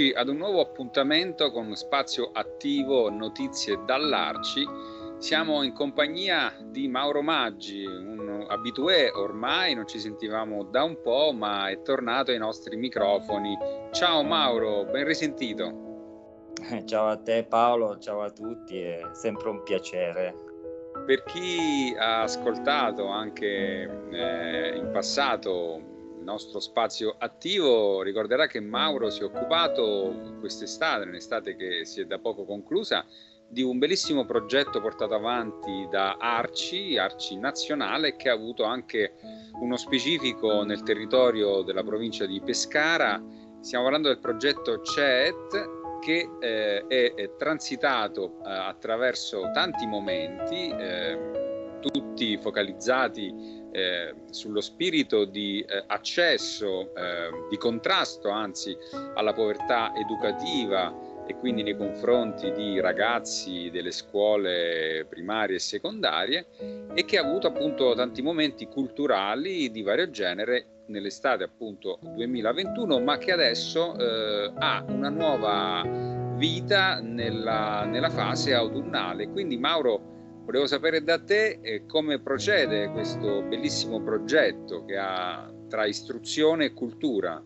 Eccoci ad un nuovo appuntamento con Spazio Attivo Notizie dall'Arci. Siamo in compagnia di Mauro Maggi, un abitué ormai, non ci sentivamo da un po', ma è tornato ai nostri microfoni. Ciao Mauro, ben risentito. Ciao a te Paolo, ciao a tutti, è sempre un piacere. Per chi ha ascoltato anche eh, in passato nostro spazio attivo ricorderà che Mauro si è occupato quest'estate, un'estate che si è da poco conclusa, di un bellissimo progetto portato avanti da Arci, Arci Nazionale, che ha avuto anche uno specifico nel territorio della provincia di Pescara. Stiamo parlando del progetto CET che eh, è, è, transitato eh, attraverso tanti momenti, eh, tutti focalizzati eh, sullo spirito di eh, accesso, eh, di contrasto anzi alla povertà educativa e quindi nei confronti di ragazzi delle scuole primarie e secondarie e che ha avuto appunto tanti momenti culturali di vario genere nell'estate appunto 2021 ma che adesso eh, ha una nuova vita nella, nella fase autunnale. Quindi Mauro Volevo sapere da te eh, come procede questo bellissimo progetto che ha tra istruzione e cultura.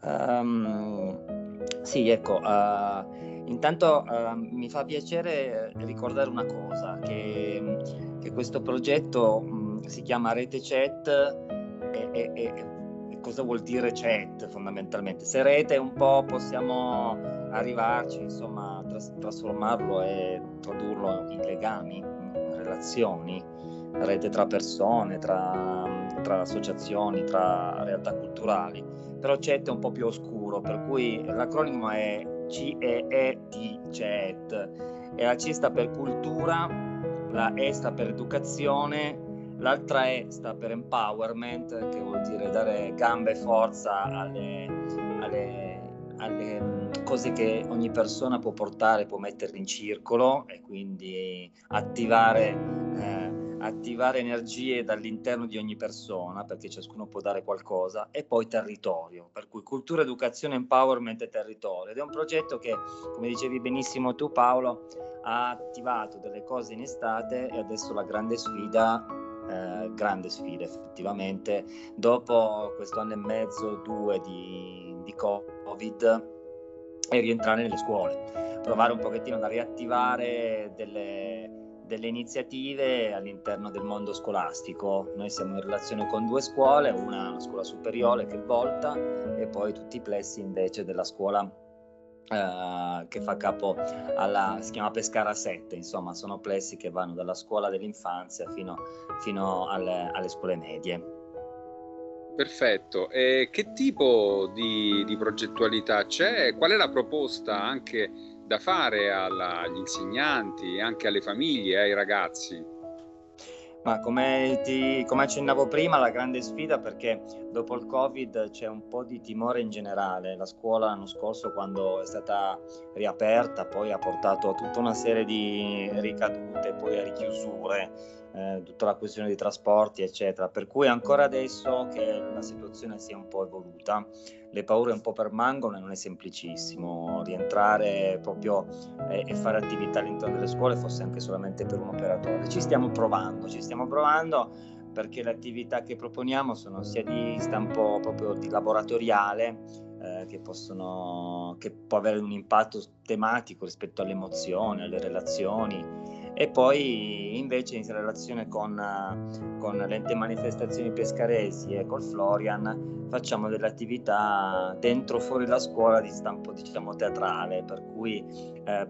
Um, sì, ecco, uh, intanto uh, mi fa piacere ricordare una cosa, che, che questo progetto um, si chiama Rete Chat e, e, e, cosa vuol dire chat fondamentalmente? Se rete un po' possiamo arrivarci, insomma, tras- trasformarlo e tradurlo in legami, in relazioni, rete tra persone, tra, tra associazioni, tra realtà culturali. Però CET è un po' più oscuro, per cui l'acronimo è CEET, CET, e la C sta per cultura, la E sta per educazione, l'altra E sta per empowerment, che vuol dire dare gambe e forza alle, alle, alle cose che ogni persona può portare, può metterle in circolo e quindi attivare, eh, attivare energie dall'interno di ogni persona, perché ciascuno può dare qualcosa, e poi territorio, per cui cultura, educazione, empowerment e territorio. Ed è un progetto che, come dicevi benissimo tu Paolo, ha attivato delle cose in estate e adesso la grande sfida eh, grande sfida effettivamente dopo questo anno e mezzo, due di, di Covid e rientrare nelle scuole, provare un pochettino a riattivare delle, delle iniziative all'interno del mondo scolastico. Noi siamo in relazione con due scuole, una, una scuola superiore che è Volta e poi tutti i plessi invece della scuola Uh, che fa capo alla, si chiama Pescara 7, insomma sono plessi che vanno dalla scuola dell'infanzia fino, fino alle, alle scuole medie. Perfetto, e che tipo di, di, progettualità c'è? Qual è la proposta anche da fare alla, agli insegnanti, anche alle famiglie, ai ragazzi? Ma come, ti, come accennavo prima, la grande sfida perché dopo il Covid c'è un po' di timore in generale. La scuola l'anno scorso, quando è stata riaperta, poi ha portato a tutta una serie di ricadute, poi a richiusure eh, tutta la questione dei trasporti, eccetera. Per cui ancora adesso che la situazione sia un po' evoluta, le paure un po' permangono e non è semplicissimo rientrare proprio eh, e fare attività all'interno delle scuole, fosse anche solamente per un operatore. Ci stiamo provando, ci stiamo provando perché le attività che proponiamo sono sia di stampo proprio di laboratoriale eh, che, possono, che può avere un impatto tematico rispetto alle emozioni, alle relazioni e poi invece in relazione con, con l'ente manifestazioni pescaresi e col Florian facciamo delle attività dentro fuori la scuola di stampo diciamo teatrale. Per cui eh,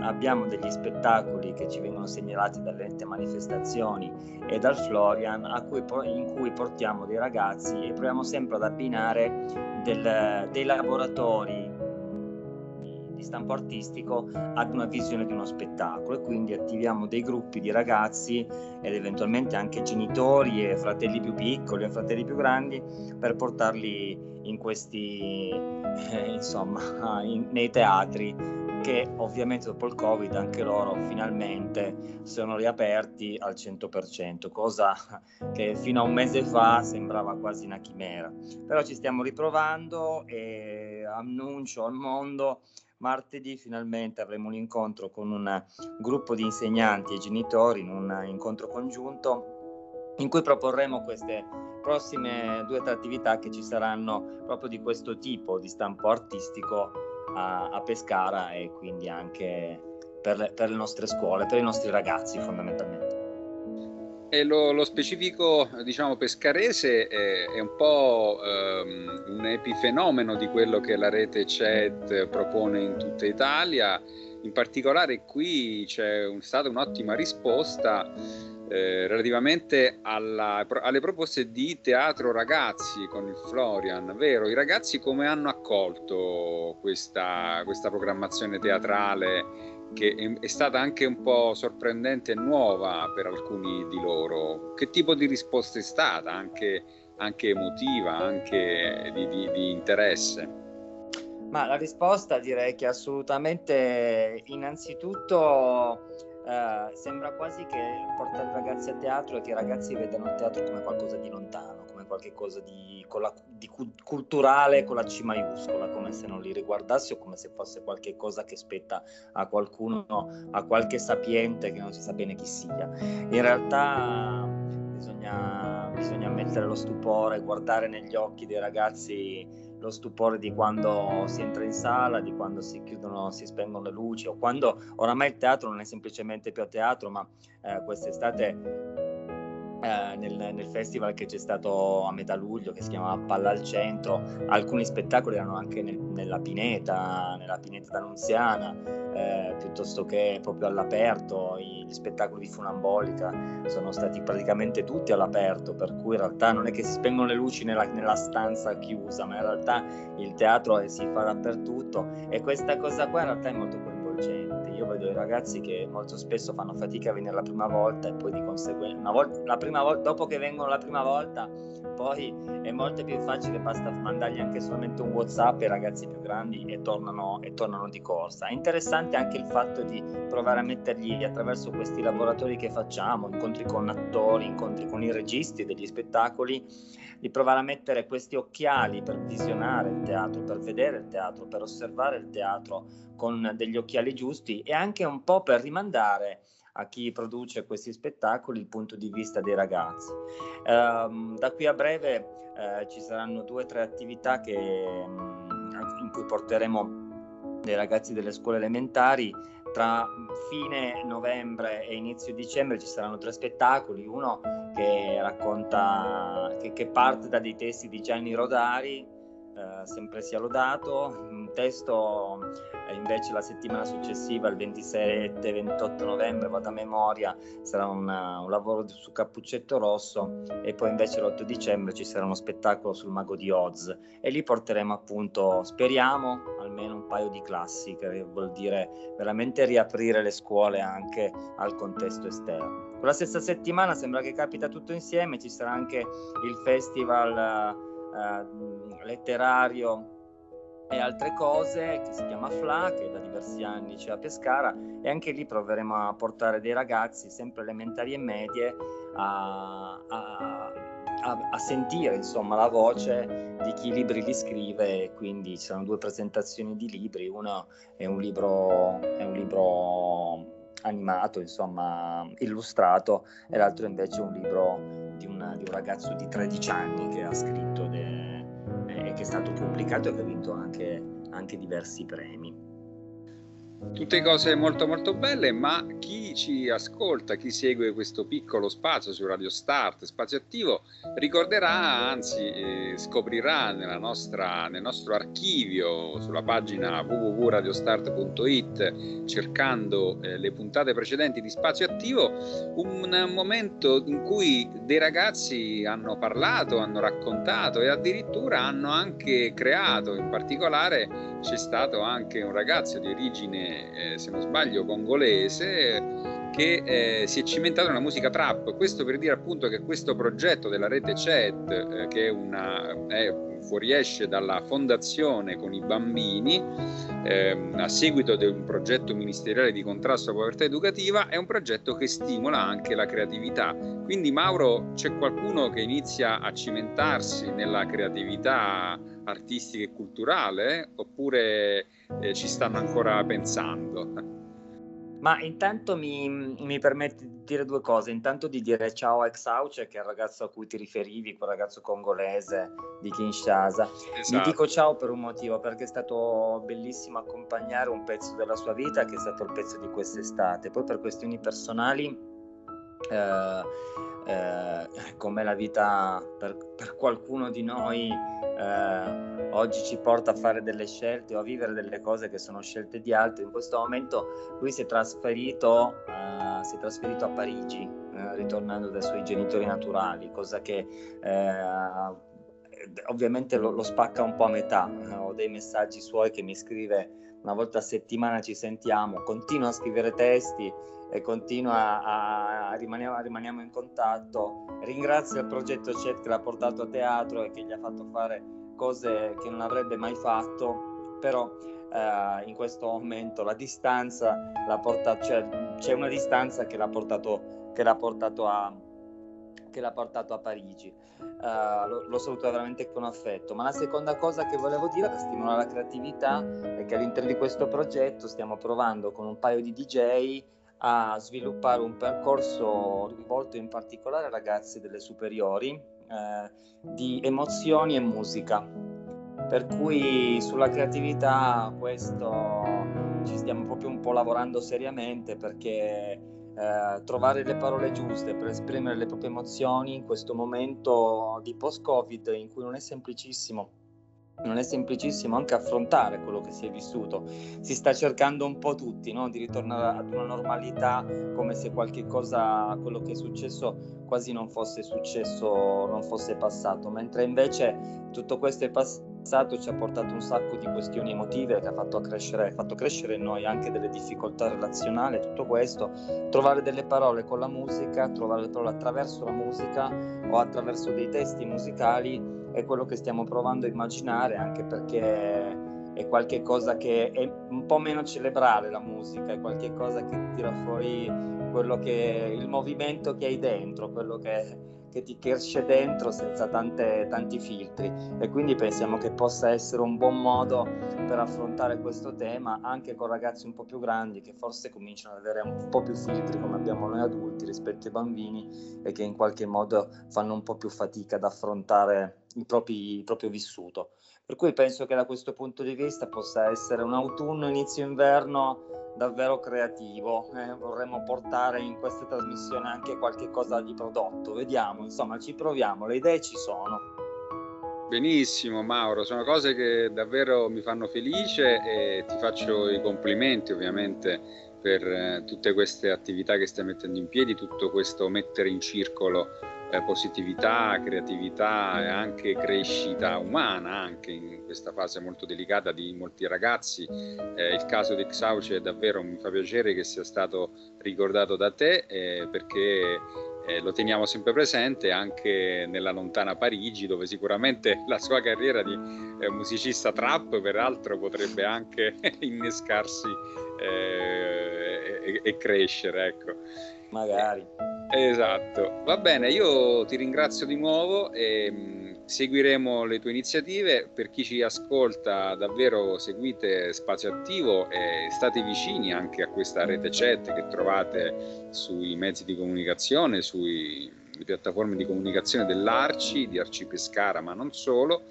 abbiamo degli spettacoli che ci vengono segnalati dall'ente manifestazioni e dal Florian cui, in cui portiamo dei ragazzi e proviamo sempre ad abbinare del, dei laboratori di stampo artistico ad una visione di uno spettacolo e quindi attiviamo dei gruppi di ragazzi ed eventualmente anche genitori e fratelli più piccoli e fratelli più grandi per portarli in questi eh, insomma in, nei teatri che ovviamente dopo il Covid anche loro finalmente sono riaperti al 100%, cosa che fino a un mese fa sembrava quasi una chimera. Però ci stiamo riprovando e annuncio al mondo martedì finalmente avremo un incontro con un gruppo di insegnanti e genitori, in un incontro congiunto in cui proporremo queste prossime due tre attività che ci saranno proprio di questo tipo di stampo artistico a, a Pescara e quindi anche per le, per le, nostre scuole, per i nostri ragazzi fondamentalmente. Lo, lo specifico, diciamo, pescarese è, è un po' um, un epifenomeno di quello che la rete CET propone in tutta Italia. In particolare qui c'è un, stata un'ottima risposta eh, relativamente alla, alle proposte di teatro ragazzi con il Florian, vero? I ragazzi come hanno accolto questa, questa programmazione teatrale che è, stata anche un po' sorprendente e nuova per alcuni di loro? Che tipo di risposta è stata, anche, anche emotiva, anche di, di, di interesse? Ma la risposta direi che assolutamente innanzitutto Uh, sembra quasi che portare i ragazzi a teatro e che i ragazzi vedano il teatro come qualcosa di lontano, qualcosa di, la, di culturale con la C maiuscola, come se non li riguardasse o come se fosse qualcosa che spetta a qualcuno, a qualche sapiente che non si sa bene chi sia. In realtà bisogna, bisogna mettere lo stupore, guardare negli occhi dei ragazzi lo stupore di quando si entra in sala, di quando si chiudono, si spengono le luci o quando oramai il teatro non è semplicemente più a teatro, ma eh, quest'estate eh, nel, nel, festival che c'è stato a metà luglio che si chiamava Palla al Centro, alcuni spettacoli erano anche nel, nella Pineta, nella Pineta d'Annunziana, eh, piuttosto che proprio all'aperto, gli spettacoli di Funambolica sono stati praticamente tutti all'aperto, per cui in realtà non è che si spengono le luci nella, nella stanza chiusa, ma in realtà il teatro si fa dappertutto. E questa cosa qua in realtà è molto coinvolgente io vedo i ragazzi che molto spesso fanno fatica a venire la prima volta e poi di conseguenza, volta, la prima volta, dopo che vengono la prima volta, poi è molto più facile, basta mandargli anche solamente un WhatsApp ai ragazzi più grandi e tornano, e tornano di corsa. È interessante anche il fatto di provare a mettergli attraverso questi laboratori che facciamo, incontri con attori, incontri con i registi degli spettacoli, di provare a mettere questi occhiali per visionare il teatro, per vedere il teatro, per osservare il teatro con degli occhiali giusti e anche un po' per rimandare a chi produce questi spettacoli il punto di vista dei ragazzi. Um, da qui a breve uh, ci saranno due o tre attività che, um, in cui porteremo dei ragazzi delle scuole elementari. Tra fine novembre e inizio dicembre ci saranno tre spettacoli, uno che racconta, che, che parte da dei testi di Gianni Rodari, eh, sempre sia lodato. Un testo invece la settimana successiva, il 27-28 novembre, vado a memoria, sarà una, un lavoro su Cappuccetto Rosso e poi invece l'8 dicembre ci sarà uno spettacolo sul Mago di Oz e lì porteremo appunto, speriamo, almeno un paio di classi, che vuol dire veramente riaprire le scuole anche al contesto esterno. Quella stessa settimana sembra che capita tutto insieme, ci sarà anche il festival eh, letterario e altre cose che si chiama FLA che da diversi anni c'è a Pescara e anche lì proveremo a portare dei ragazzi sempre elementari e medie a, a, a, a sentire insomma la voce di chi i libri li scrive quindi ci saranno due presentazioni di libri uno è un libro, è un libro animato insomma illustrato e l'altro invece è un libro di, una, di un ragazzo di 13 anni che ha scritto che è stato pubblicato e che ha vinto anche, anche diversi premi. Tutte cose molto molto belle, ma chi ci ascolta, chi segue questo piccolo spazio su Radio Start, spazio attivo, ricorderà, anzi eh, scoprirà nostra, nel nostro archivio sulla pagina www.radiostart.it, cercando eh, le puntate precedenti di spazio attivo, un momento in cui dei ragazzi hanno parlato, hanno raccontato e addirittura hanno anche creato, in particolare c'è stato anche un ragazzo di origine eh, se non sbaglio, congolese, che eh, si è cimentato nella musica trap. Questo per dire appunto che questo progetto della rete CET, eh, che è una, è, fuoriesce dalla fondazione con i bambini, ehm, a seguito di un progetto ministeriale di contrasto alla povertà educativa, è un progetto che stimola anche la creatività. Quindi Mauro, c'è qualcuno che inizia a cimentarsi nella creatività artistica e culturale oppure eh, ci stanno ancora pensando? Ma intanto mi, mi permetti di dire due cose. Intanto di dire ciao a Exauce, che è il ragazzo a cui ti riferivi, quel ragazzo congolese di Kinshasa. Esatto. Gli dico ciao per un motivo, perché è stato bellissimo accompagnare un pezzo della sua vita, che è stato il pezzo di quest'estate. Poi per questioni personali, eh, eh, come la vita per, per qualcuno di noi eh, oggi ci porta a fare delle scelte o a vivere delle cose che sono scelte di altri. In questo momento lui si è trasferito, eh, si è trasferito a Parigi, eh, ritornando dai suoi genitori naturali, cosa che eh, ovviamente lo, lo, spacca un po' a metà. Ho dei messaggi suoi che mi scrive una volta a settimana ci sentiamo, continua a scrivere testi e continua a, a rimaniamo, rimaniamo, in contatto. Ringrazio il progetto CET che l'ha portato a teatro e che gli ha fatto fare cose che non avrebbe mai fatto, però eh, in questo momento la distanza l'ha portato, cioè, c'è una distanza che l'ha portato, che l'ha portato a che l'ha portato a Parigi. Uh, lo, lo, saluto veramente con affetto. Ma la seconda cosa che volevo dire per stimolare la creatività è che all'interno di questo progetto stiamo provando con un paio di DJ a sviluppare un percorso rivolto in particolare ai ragazzi delle superiori eh, di emozioni e musica. Per cui sulla creatività questo ci stiamo proprio un po' lavorando seriamente perché eh, trovare le parole giuste per esprimere le proprie emozioni in questo momento di post-Covid in cui non è semplicissimo non è semplicissimo anche affrontare quello che si è vissuto. Si sta cercando un po' tutti no? di ritornare ad una normalità come se qualche cosa, quello che è successo quasi non fosse successo, non fosse passato, mentre invece tutto questo è passato ci ha portato un sacco di questioni emotive che ha fatto crescere, fatto crescere in noi anche delle difficoltà relazionali, tutto questo, trovare delle parole con la musica, trovare le parole attraverso la musica o attraverso dei testi musicali è quello che stiamo provando a immaginare, anche perché è qualcosa che è un po' meno celebrare la musica, è qualcosa che tira fuori quello che il movimento che hai dentro, quello che, che ti cresce dentro senza tante, tanti filtri. E quindi pensiamo che possa essere un buon modo per affrontare questo tema anche con ragazzi un po' più grandi che forse cominciano ad avere un po' più filtri come abbiamo noi adulti rispetto ai bambini e che in qualche modo fanno un po' più fatica ad affrontare il, propri, il proprio vissuto. Per cui penso che da questo punto di vista possa essere un autunno, inizio inverno davvero creativo. Eh, vorremmo portare in questa trasmissione anche qualche cosa di prodotto. Vediamo, insomma, ci proviamo, le idee ci sono. Benissimo Mauro, sono cose che davvero mi fanno felice e ti faccio i complimenti ovviamente per eh, tutte queste attività che stai mettendo in piedi, tutto questo mettere in circolo eh, positività, creatività e anche crescita umana anche in questa fase molto delicata di molti ragazzi. Eh, il caso di Xauce davvero mi fa piacere che sia stato ricordato da te eh, perché eh, lo teniamo sempre presente anche nella lontana Parigi dove sicuramente la sua carriera di eh, musicista trap peraltro potrebbe anche innescarsi eh, e, e, crescere. Ecco. Magari. Esatto, va bene, io ti ringrazio di nuovo e mh, mm, seguiremo le tue iniziative. Per chi ci ascolta, davvero seguite Spazio Attivo e state vicini anche a questa rete chat che trovate sui mezzi di comunicazione, sulle piattaforme di comunicazione dell'Arci, di Arci Pescara, ma non solo.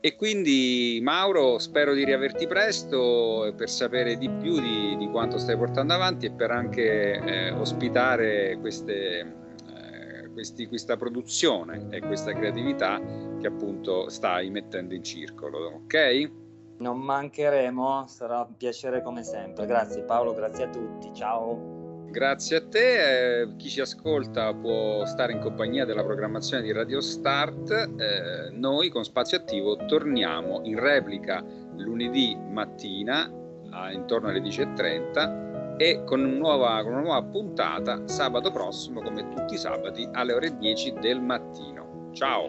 E quindi Mauro, spero di riaverti presto per sapere di più di, di quanto stai portando avanti e per anche eh, ospitare queste, eh, questi, questa produzione e questa creatività che appunto stai mettendo in circolo, ok? Non mancheremo, sarà un piacere come sempre. Grazie Paolo, grazie a tutti, ciao. Grazie a te, eh, chi ci ascolta può stare in compagnia della programmazione di Radio Start, eh, noi con Spazio Attivo torniamo in replica lunedì mattina a, intorno alle 10.30 e con, un nuova, con una nuova puntata sabato prossimo come tutti i sabati alle ore 10 del mattino. Ciao!